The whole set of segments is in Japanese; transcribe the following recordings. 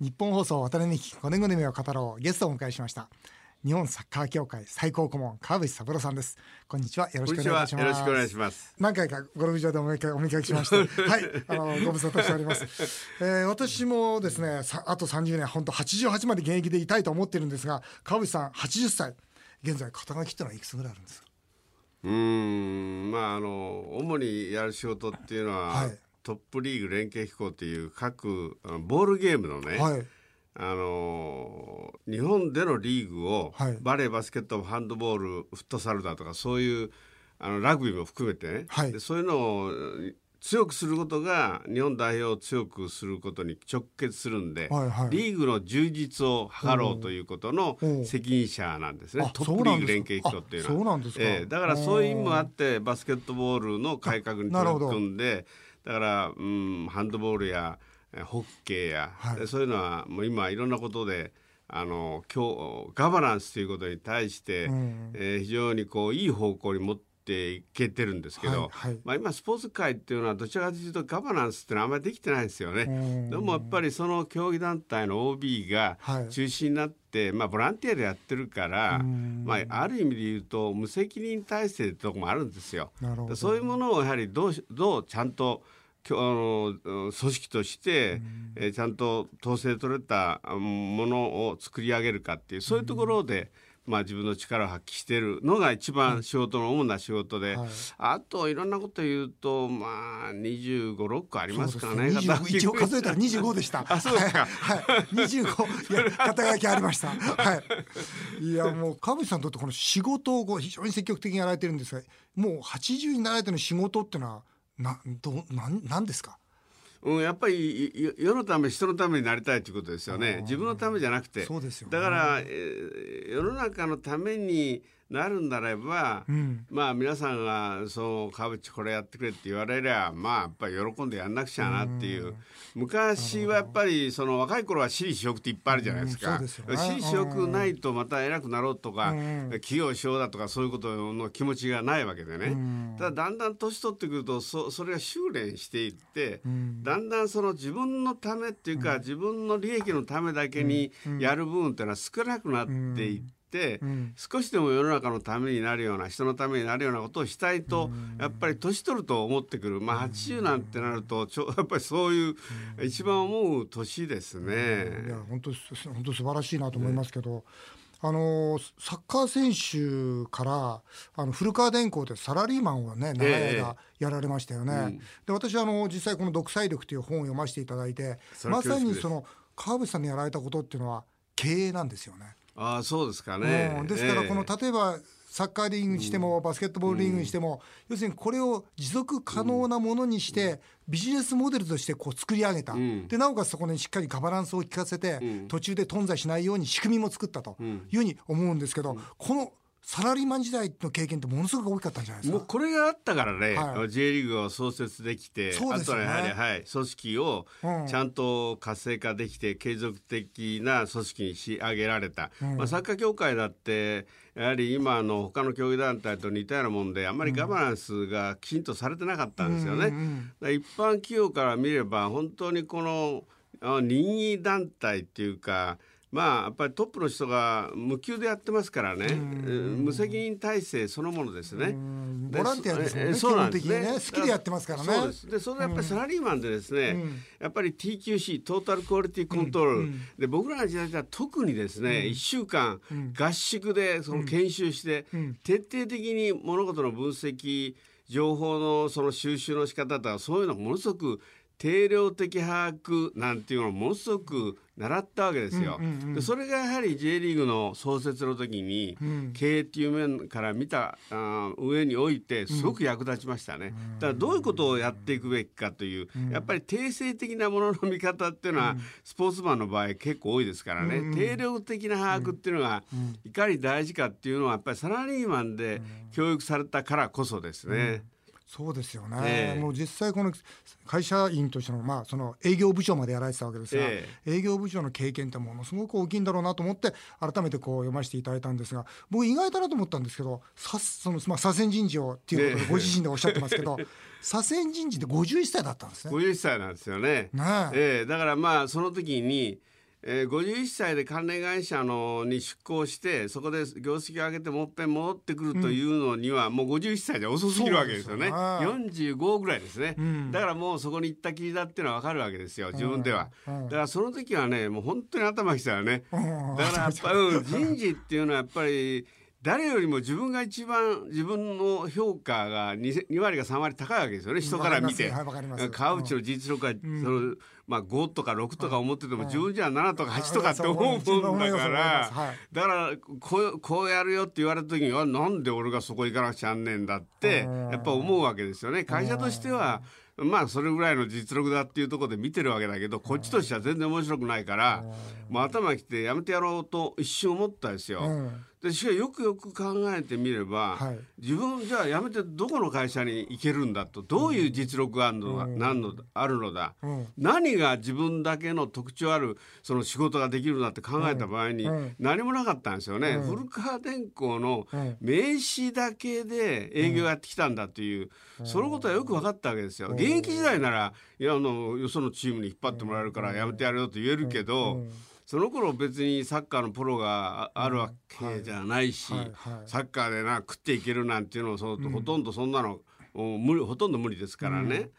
日本放送渡辺美希5年後の夢を語ろうゲストをお迎えしました。日本サッカー協会最高顧問川淵三郎さんです。こんにちは。よろしくお願いします。よろしくお願いします。何回かゴルフ場でお見かお見かけしました。はい。あのご無沙汰しております、えー、私もですねさあと30年本当88まで現役でいたいと思ってるんですが川淵さん80歳。現在肩書きってのはいくつぐらいあるんですか？うん。まああの主にやる仕事っていうのは、はい、トップリーグ連携機構っていう各ボールゲームのね、はい。あの日本でのリーグを、はい、バレーバスケットハンドボールフットサルだとかそういうあのラグビーも含めてね、はい、でそういうのを強くすることが日本代表を強くすることに直結するんで、はいはい、リーグの充実を図ろうということの責任者なんですね、トップリーグ連携機構っていうのは。えー、だからそういう意味もあってバスケットボールの改革に取り組んでだから、うん、ハンドボールやホッケーや、はい、そういうのはもう今いろんなことであの今日ガバナンスということに対して、うん、えー、非常にこういい方向に持っていけてるんですけど、はいはい、まあ、今スポーツ界っていうのはどちらかというとガバナンスっていうのはあんまりできてないですよね。でもやっぱりその競技団体の OB が中心になって、はい、まあ、ボランティアでやってるから、まあ、ある意味で言うと無責任体制ってとこもあるんですよ。そういうものをやはりどうどうちゃんとあの組織として、えー、ちゃんと統制取れたものを作り上げるかっていうそういうところで、まあ、自分の力を発揮しているのが一番仕事の主な仕事で、はい、あといろんなこと言うとまあ2 5 6個ありますからね一応数えたら25でした。あそうですか、はい。はい、25いや 肩書きありました。はい。いやもう川淵さんにとってこの仕事を非常に積極的にやられてるんですがもう80になられての仕事っていうのはなどなんなんですか？うん、やっぱり世のため人のためになりたいということですよね。自分のためじゃなくて。そうですよ、ね、だから、えー、世の中のためになるんならば、うん、まあ皆さんが「そう川淵これやってくれ」って言われりゃまあやっぱり喜んでやんなくちゃなっていう、昔はやっぱりその若い頃は私利私欲っていっぱいあるじゃないですか、私利私欲ないとまた偉くなろうとか、器用しようだとかそういうことの気持ちがないわけでね、ただだんだん年取ってくるとそそれが修練していって、だんだんその自分のためっていうか、自分の利益のためだけにやる部分っていうのは少なくなっていって。、うん、少しでも世の中のためになるような人のためになるようなことをしたいと、やっぱり年取ると思ってくる、まあ、80なんてなるとちょ やっぱりそういう一番思う年ですね。いや本当本当素晴らしいなと思いますけど。あのサッカー選手からあの古川電工でサラリーマンをね長い間やられましたよね。えーうん、で私あの実際この「独裁力」という本を読ませていただいてまさにその川淵さんにやられたことっていうのは経営なんですよね。あそうですかね、うん、ですからこの、例えばサッカーリーグにしても、バスケットボールリーグにしても、要するにこれを持続可能なものにして、ビジネスモデルとしてこう作り上げた、でなおかつそこにしっかりガバナンスを効かせて、途中で頓挫しないように仕組みも作ったというふうに思うんですけど、このサラリーマン時代の経験ってものすごく大きかったんじゃないですか？もうこれがあったからね、はい、J リーグを創設できて、ね、あとはやはり、はい、組織をちゃんと活性化できて、継続的な組織に仕上げられた。うん、まあ、サッカー協会だって、やはり今の他の競技団体と似たようなもんで、あんまりガバナンスがきちんとされてなかったんですよね。うんうん、一般企業から見れば、本当にこの任意団体っていうか、まあやっぱりトップの人が無給でやってますからね、無責任体制そのものですね。ボランティアですもんね。そうなんですね。好きでやってますからね。そうです。で、それやっぱりサラリーマンでですね、やっぱり TQC トータルクオリティコントロール、で僕らの時代では特にですね、一週間合宿でその研修して、徹底的に物事の分析情報のその収集の仕方とかそういうのものすごく定量的把握なんていうのをものすごく習ったわけですよ、でそれがやはり J リーグの創設の時に、うん、経営っていう面から見たあ上においてすごく役立ちましたね、うん、だからどういうことをやっていくべきかという、うん、やっぱり定性的なものの見方っていうのは、スポーツマンの場合結構多いですからね、うん、定量的な把握っていうのがいかに大事かっていうのはやっぱりサラリーマンで教育されたからこそですね。そうですよね、えー、もう実際この会社員としての,、まあその営業部長までやられてたわけですが、えー、営業部長の経験ってものすごく大きいんだろうなと思って改めてこう読ませていただいたんですが僕意外だなと思ったんですけどさその、まあ、左遷人事をっていうことでご自身でおっしゃってますけど、えー、左遷人事で51歳だったんですね。51歳なんですよね。ねえ。ー、だからまあその時にえー、51歳で関連会社のに出向してそこで業績を上げてもっぺん戻ってくるというのには、うん、もう51歳で遅すぎるわけですよね。よ45ぐらいですね、うん、だからもうそこに行ったきりだっていうのは分かるわけですよ自分では、うん、だからその時はねもう本当に頭きたらね、だからやっぱ、うん、人事っていうのはやっぱり誰よりも自分が一番自分の評価が 2, 2割か3割高いわけですよね。人から見て。川内の実力が、そのまあ、5とか6とか思ってても、自分じゃ7とか8とかって思うもんだから、だからこうこうやるよって言われた時にはなんで俺がそこ行かなくちゃあんねんだってやっぱ思うわけですよね。会社としてはまあそれぐらいの実力だっていうところで見てるわけだけどこっちとしては全然面白くないからもう頭きてやめてやろうと一瞬思ったですよ。でしかしよくよく考えてみれば、はい、自分じゃあ辞めてどこの会社に行けるんだとどういう実力があるのだ、うん、何のあるのだ、うん、何が自分だけの特徴あるその仕事ができるんだって考えた場合に、何もなかったんですよね、古川電工の名刺だけで営業やってきたんだっていう、そのことはよく分かったわけですよ。現役時代ならいやあのよそのチームに引っ張ってもらえるから辞めてやるよと言えるけど。その頃別にサッカーのプロがあるわけじゃないし、サッカーでな食っていけるなんていうのをそ、うん、ほとんどそんなの無理ほとんど無理ですからね、うん、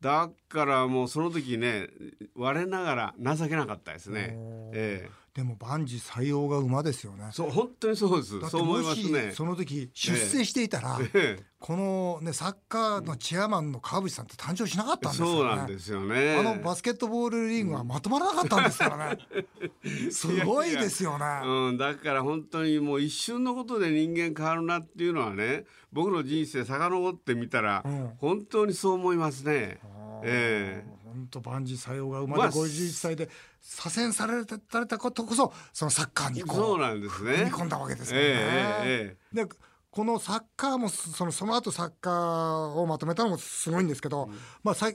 だからもうその時ね我ながら情けなかったですね。ええでも万事採用が馬ですよね。そう本当にそうです。そう思いますね。その時出世していたら、ええ、このねサッカーのチェアマンの川淵さんって誕生しなかったんですよね。そうなんですよね。あのバスケットボールリーグはまとまらなかったんですからね。すごいですよねいやいや。うんだから本当にもう一瞬のことで人間変わるなっていうのはね、僕の人生遡ってみたら、うん、本当にそう思いますね。ええ本当万事採用が生まれ51歳で左遷されたことこそそのサッカーにこうそうなんですね。踏み込んだわけですよね。えー、えー、でこのサッカーもそのその後サッカーをまとめたのもすごいんですけど、うん、まあさ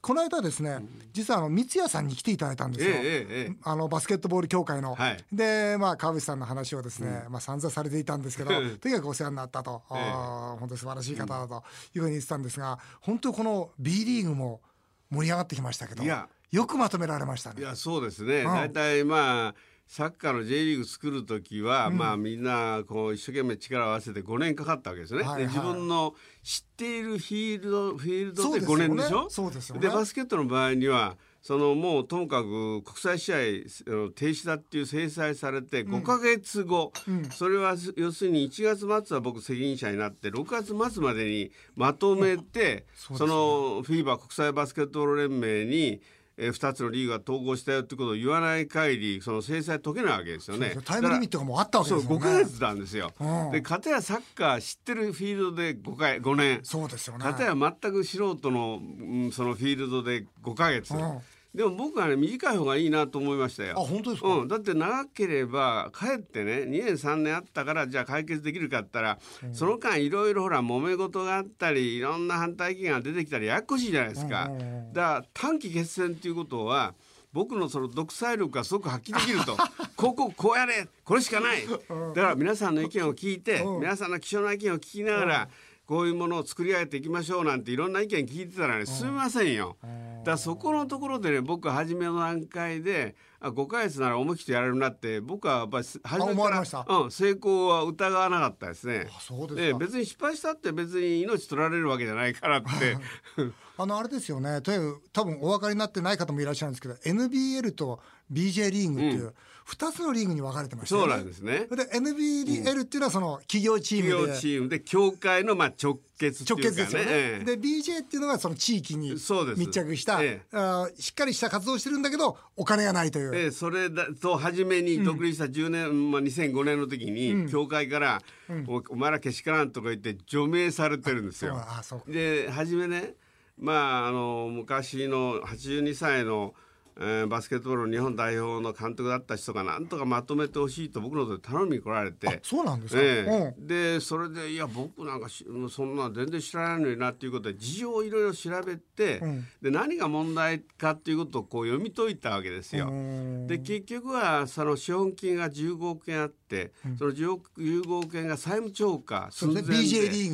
この間ですね、実はあの三谷さんに来ていただいたんですよ、えええ、あのバスケットボール協会の、はい、でまあ川淵さんの話をですね、うん、まあ散々されていたんですけどとにかくお世話になったと、あ本当に素晴らしい方だというふうに言ってたんですが本当この B リーグも盛り上がってきましたけどよくまとめられましたね。いやそうですね、うん、大体まあサッカーの J リーグ作る時は、うん、まあみんなこう一生懸命力を合わせて5年かかったわけですね。はいはい、で自分の知っているフィールドフィールドで5年でしょ？そうですよね。でバスケットの場合にはそのもうともかく国際試合停止だっていう制裁されて5か月後、うん、それは要するに1月末は僕責任者になって6月末までにまとめて、そね、その FIBA 国際バスケットボール連盟にえー、2つのリーグが統合したよってことを言わない限りその制裁解けないわけですよね。タイムリミットがもうあったわけですよね。そう5か月なんですよ、うん、で片やサッカー知ってるフィールドで5回5年そうですよね。片や全く素人の、うん、そのフィールドで5か月、うんでも僕はね短い方がいいなと思いましたよ。あ本当ですか、うん、だって長ければかえってね2年3年あったからじゃあ解決できるかったら、うん、その間いろいろほら揉め事があったりいろんな反対意見が出てきたりややこしいじゃないですか。だから短期決戦っていうことは僕のその独裁力がすごく発揮できると。こここうやれ。これしかない。だから皆さんの意見を聞いて皆さんの貴重な意見を聞きながらこういうものを作り上げていきましょうなんていろんな意見聞いてたらねすみませんよ。だからそこのところでね僕は初めの段階であ5か月なら思い切ってやれるなって僕はやっぱり初めからうん、成功は疑わなかったですね。あそうですか、別に失敗したって別に命取られるわけじゃないからって。あのあれですよね。とにかく多分お分かりになってない方もいらっしゃるんですけど NBL と BJ リーグっていう、2つのリーグに分かれてましたね。そうなんですね。で NBL っていうのはその企業チームで、企業チームで協会のまあ直結、ね、直結ですよね。ええ、で BJ っていうのがその地域に密着した、ええ、あしっかりした活動してるんだけどお金がないという。ええ、それだと初めに独立した10年、うん、まあ2005年の時に、うん、協会から、うん、おお前らけしからんとか言って除名されてるんですよ。で初めねまああの昔の82歳のえー、バスケットボール日本代表の監督だった人がなんとかまとめてほしいと僕のと頼みに来られて。そうなんですか、えー、でそれでいや僕なんかそんな全然知らないのになっていうことで事情をいろいろ調べて、うん、で何が問題かっていうことをこう読み解いたわけですよ。で結局はその資本金が15億円あって、うん、その15億円が債務超過寸前で、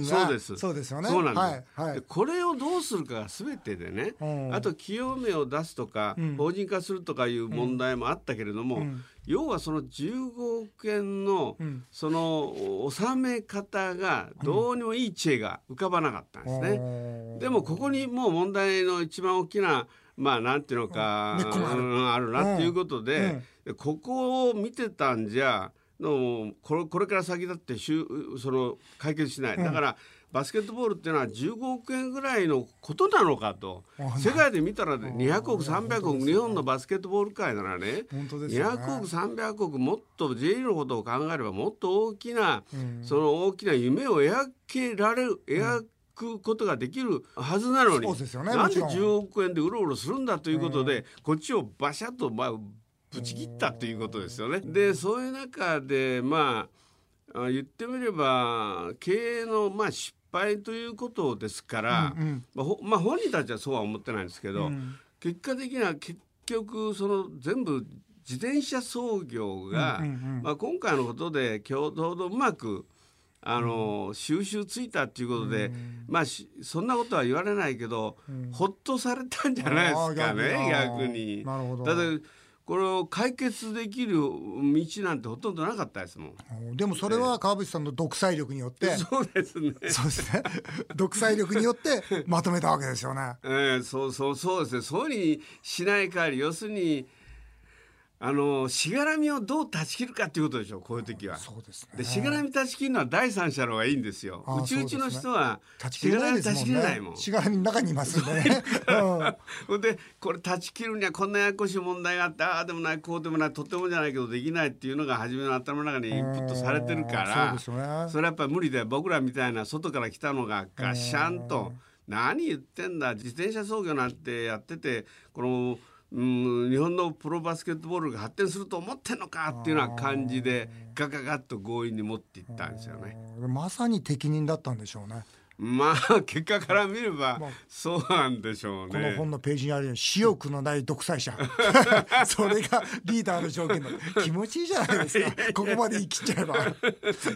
そうですそうです。よね。そうなんです、はいはい、でこれをどうするかが全てでね、あと清めを出すとか、法人化するとかいう問題もあったけれども、うん、要はその15億円のその納め方がどうにもいい知恵が浮かばなかったんですね。でもここにもう問題の一番大きなまあなんていうのか、うん、ある。なっていうことで、ここを見てたんじゃのこれこれから先だってしゅその解決しない。だから、バスケットボールっていうのは15億円ぐらいのことなのかと。世界で見たら、ね、200億300億日本のバスケットボール界ならねね。200億300億もっと J リーグのことを考えればもっと大きな、うん、その大きな夢を描けられる描くことができるはずなのに、ね、なんで10億円でうろうろするんだということで、こっちをバシャッとまあぶち切ったということですよね。でそういう中でまあ言ってみれば経営のまあ失敗ということですから、うんうん、まあ、まあ、本人たちはそうは思ってないんですけど、うん、結果的には結局その全部自転車操業が、うんうんうん、まあ、今回のことで共同とうまくあの、うん、収集ついたっていうことで、うん、まあそんなことは言われないけど、うん、ほっとされたんじゃないですかね逆に。なるほど。だってこれを解決できる道なんてほとんどなかったですもん。でもそれは川淵さんの独裁力によって、そうですね。そうですね。独裁力によってまとめたわけですよね。ええー、そうそうそうですね。そうにしない限り要するに。あのしがらみをどう断ち切るかっていうことでしょうこういう時は。そうですね。でしがらみ断ち切るのは第三者の方がいいんですよ。うちうちの人はしがらみ断ち切れないもん。しがらみの中にいますよね。うん、でこれ断ち切るにはこんなややこしい問題があってああでもないこうでもないとてもじゃないけどできないっていうのが初めの頭の中にインプットされてるから、そ,、ね、それはやっぱり無理で僕らみたいな外から来たのがガシャンと何言ってんだ自転車操業なんてやっててこの。うん日本のプロバスケットボールが発展すると思ってんのかっていうような感じでガガガッと強引に持っていったんですよね。まさに適任だったんでしょうね。まあ結果から見ればそうなんでしょうね。この本のページにあるように私欲のない独裁者。それがリーダーの条件だ気持ちいいじゃないですか。ここまで言い切っちゃえば。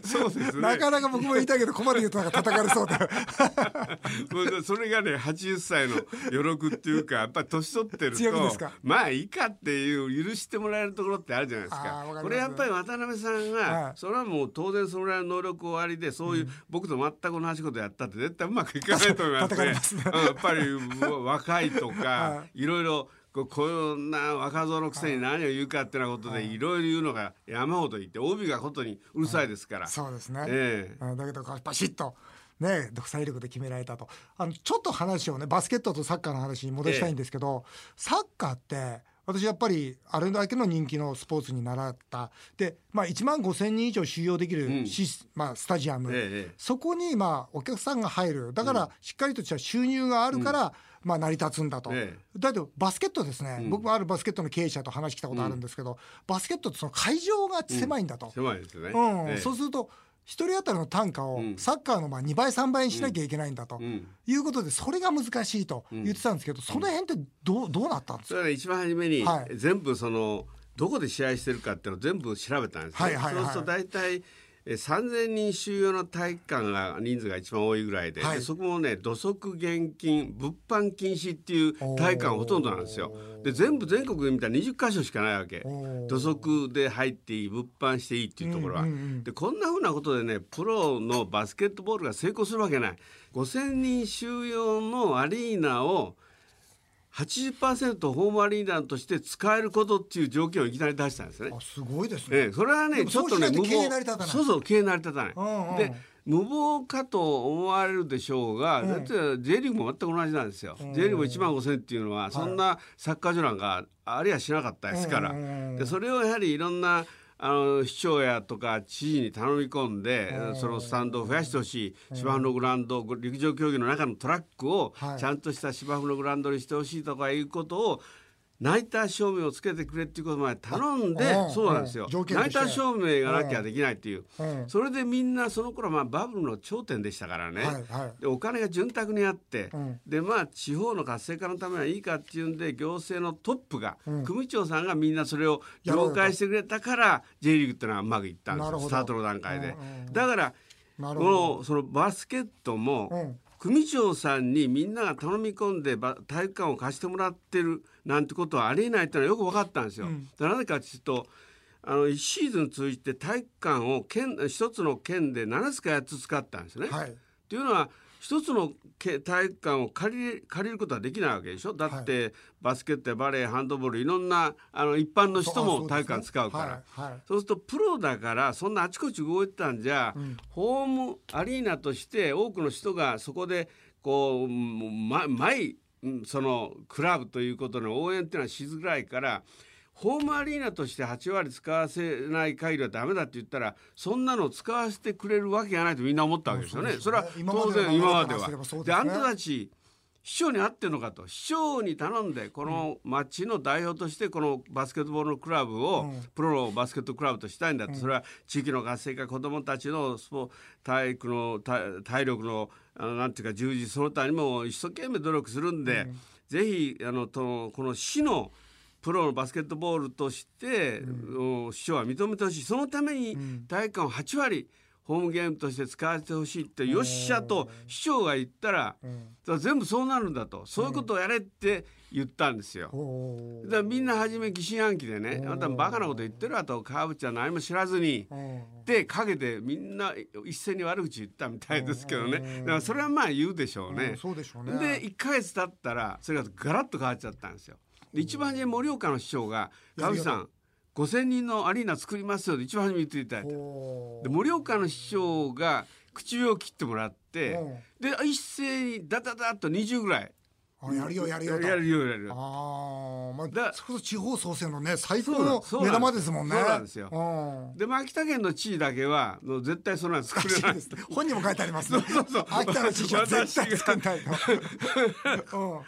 そうですね。なかなか僕も言いたいけどここまで言うとなんか叩かれそうだ それがね80歳の余力っていうかやっぱり年取ってるとまあいいかっていう許してもらえるところってあるじゃないですか。これやっぱり渡辺さんが、はい、それはもう当然そのぐらいの能力おありでそういう、うん、僕と全く同じことやった絶対うまくいかないと思いますね。すねやっぱり若いとか、い、ろいろこんな若造のくせに何を言うかってなことでいろいろ言うのが山ほど言って帯がことにうるさいですから。そうですね。ええ、だけどパシッと。ね、独裁力で決められたとあのちょっと話をねバスケットとサッカーの話に戻したいんですけど、ええ、サッカーって私やっぱりあれだけの人気のスポーツに習った。で、まあ、1万5,000人以上収容できる、うん。まあ、スタジアム、ええ、そこにまあお客さんが入る。だからしっかりとした収入があるから、うん、まあ、成り立つんだと、ええ、だけどバスケットですね、うん、僕もあるバスケットの経営者と話したことあるんですけど、うん、バスケットってその会場が狭いんだと。狭いですね、うん。そうすると1人当たりの単価をサッカーのまあ2倍3倍にしなきゃいけないんだということでそれが難しいと言ってたんですけどその辺ってどうどうなったんですか？それ一番初めに全部そのどこで試合してるかっていうのを全部調べたんですね。そうすると大体3,000人収容の体育館が人数が一番多いぐらいではい、でそこもね土足厳禁物販禁止っていう体育館ほとんどなんですよ。で全部全国で見たら20箇所しかないわけ土足で入っていい物販していいっていうところは。うんうんうん、でこんなふうなことでねプロのバスケットボールが成功するわけない。5,000人収容のアリーナを80%ホームアリーナとして使えることっていう条件をいきなり出したんですね。すごいですね。ええ、それはねちょっとね無謀そうそう経営成り立たない。うんうん、で無謀かと思われるでしょうが、うん、だって J リーグも全く同じなんですよ。うん、J リーグも1万5,000っていうのはそんなサッカー場なんかありゃしなかったですから、でそれをやはりいろんなあの市長やとか知事に頼み込んでそのスタンドを増やしてほしい芝生のグラウンド陸上競技の中のトラックをちゃんとした芝生のグラウンドにしてほしいとかいうことをナイター証明をつけてくれっていうことまで頼んで、そうなんですよ、ナイター証明がなきゃできないっていう、それでみんなその頃まあバブルの頂点でしたからね、でお金が潤沢にあって、でまあ地方の活性化のためはいいかっていうんで行政のトップが、組長さんがみんなそれを了解してくれたから J リーグっていうのはうまくいったんですよ。スタートの段階で。だからこのそのバスケットも、組長さんにみんなが頼み込んで体育館を貸してもらってるなんてことはありえないっていうのはよく分かったんですよ。うん、なぜかというとあの1シーズン通じて体育館を県一つの県で7つか8つ使ったんですね。はい、っていうのは一つの体育館を借り借りることはできないわけでしょ？だって、はい、バスケットやバレーハンドボールいろんなあの一般の人も体育館使うから。そう、ねはい。はい、そうするとプロだからそんなあちこち動いてたんじゃ、うん、ホームアリーナとして多くの人がそこでこう、ま、毎そのクラブということの応援っていうのはしづらいからホームアリーナとして8割使わせない限りはダメだって言ったらそんなの使わせてくれるわけがないとみんな思ったわけですよね。それは当然今までは。であんたたち市長に会ってるのかと。市長に頼んでこの町の代表としてこのバスケットボールのクラブをプロのバスケットクラブとしたいんだとそれは地域の活性化子どもたちのスポ体育の体力のなんていうか充実その他にも一生懸命努力するんで、ぜひあのとこの市のプロのバスケットボールとして、うん、市長は認めてほしい。そのために体育館を8割ホームゲームとして使われてほしいってよっしゃと市長が言ったら、うん、全部そうなるんだと。そういうことをやれって言ったんですよ。だからみんな初め疑心暗鬼でねあんたバカなこと言ってるわと川淵は何も知らずにで陰でみんな一斉に悪口言ったみたいですけどね。だからそれはまあ言うでしょうね。そうでしょうね。で1か月経ったらそれがガラッと変わっちゃったんですよ。一番初め盛岡の市長が「川淵さん5,000人のアリーナ作りますよ」って一番初め言っていただいて。で盛岡の市長が口を切ってもらってで一斉にダダダッと20ぐらいあやるよやるよやるよやるよ。ああまあだそこ地方創生のね最高の目玉ですもんね。そうなんですよ。でも秋田県の地位だけはもう絶対そんなの作れない 本にも書いてありますね。そうそう秋田の知事は絶対作んないと、こ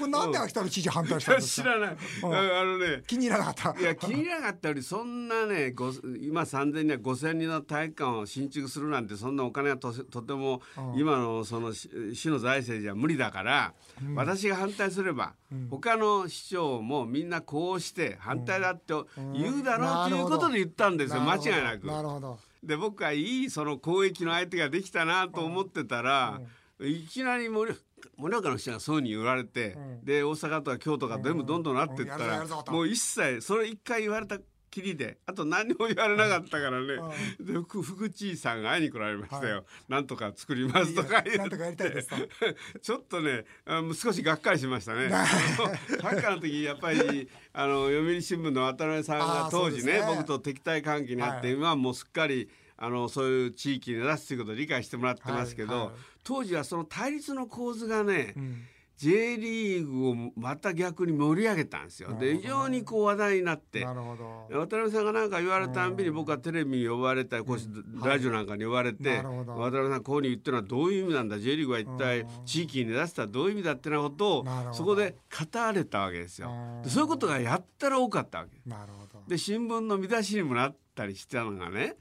れなんで秋田の知事反対したんですか？知らない、あのね。気に入らなかった。いや気に入らなかったよりそんなね今3000人5000人の体育館を新築するなんてそんなお金はととても今のその市の財政じゃ無理だから、うん私が反対すれば、うん、他の市長もみんなこうして反対だって言うだろうということで言ったんですよ間違いなく。なるほど。で僕はいいその攻撃の相手ができたなと思ってたら、いきなり森盛岡の人がそういうふうに言われて、で大阪とか京都が全部どんどんなっていったら、もう一切それ一回言われたきりで。あと何も言われなかったからね、で福知さんが会いに来られましたよ、はい、なんとか作りますとか言って。ちょっとねあ少しがっかりしましたね。サッカーの時やっぱりあの読売新聞の渡辺さんが当時ね、ね、僕と敵対関係にあって、はい、今はもうすっかりあのそういう地域に出すということを理解してもらってますけど、はいはい、当時はその対立の構図がね、うん J リーグをまた逆に盛り上げたんですよ。で非常にこう話題になって。渡辺さんが何か言われたんびに僕はテレビに呼ばれたりこうラジオなんかに呼ばれて、渡辺さんこういうふうに言ってるのはどういう意味なんだ J リーグは一体地域に出したらどういう意味だってなことをそこで語られたわけですよ。そういうことがやったら多かったわけ。で新聞の見出しにもなったりしてたのがね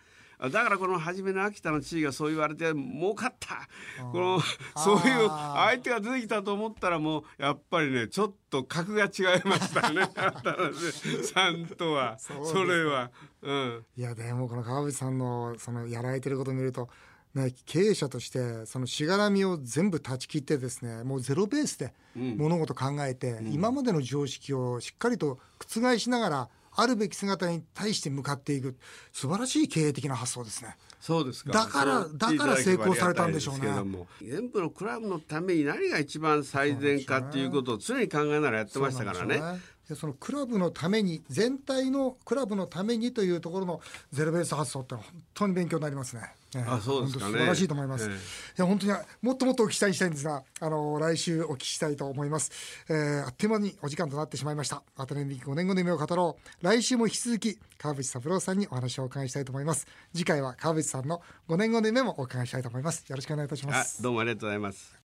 だからこの初めの秋田の地位がそう言われて儲かった。このそういう相手が出てきたと思ったらもうやっぱりねちょっと格が違いましたね。さんとは。それは。うん、いやでもこの川淵さんのそのやられてることを見ると。ね、経営者としてそのしがらみを全部断ち切ってですねもうゼロベースで物事考えて、うん、今までの常識をしっかりと覆しながらあるべき姿に対して向かっていく素晴らしい経営的な発想ですね。そうですかだからだから成功されたんでしょうね。全部のクラブのために何が一番最善かっていうことを常に考えながらやってましたからね。そのクラブのために全体のクラブのためにというところのゼロベース発想って本当に勉強になりますね。あそうですか、ね、素晴らしいと思います。えー、いや本当にもっともっとお聞きしたいんですが、あの来週お聞きしたいと思います。えー、あっという間にお時間となってしまいました。アトレンディ5年後の夢を語ろう。来週も引き続き川淵三郎さんにお話をお伺いしたいと思います。次回は川淵さんの5年後の夢もお伺いしたいと思います。よろしくお願いいたします。どうもありがとうございます。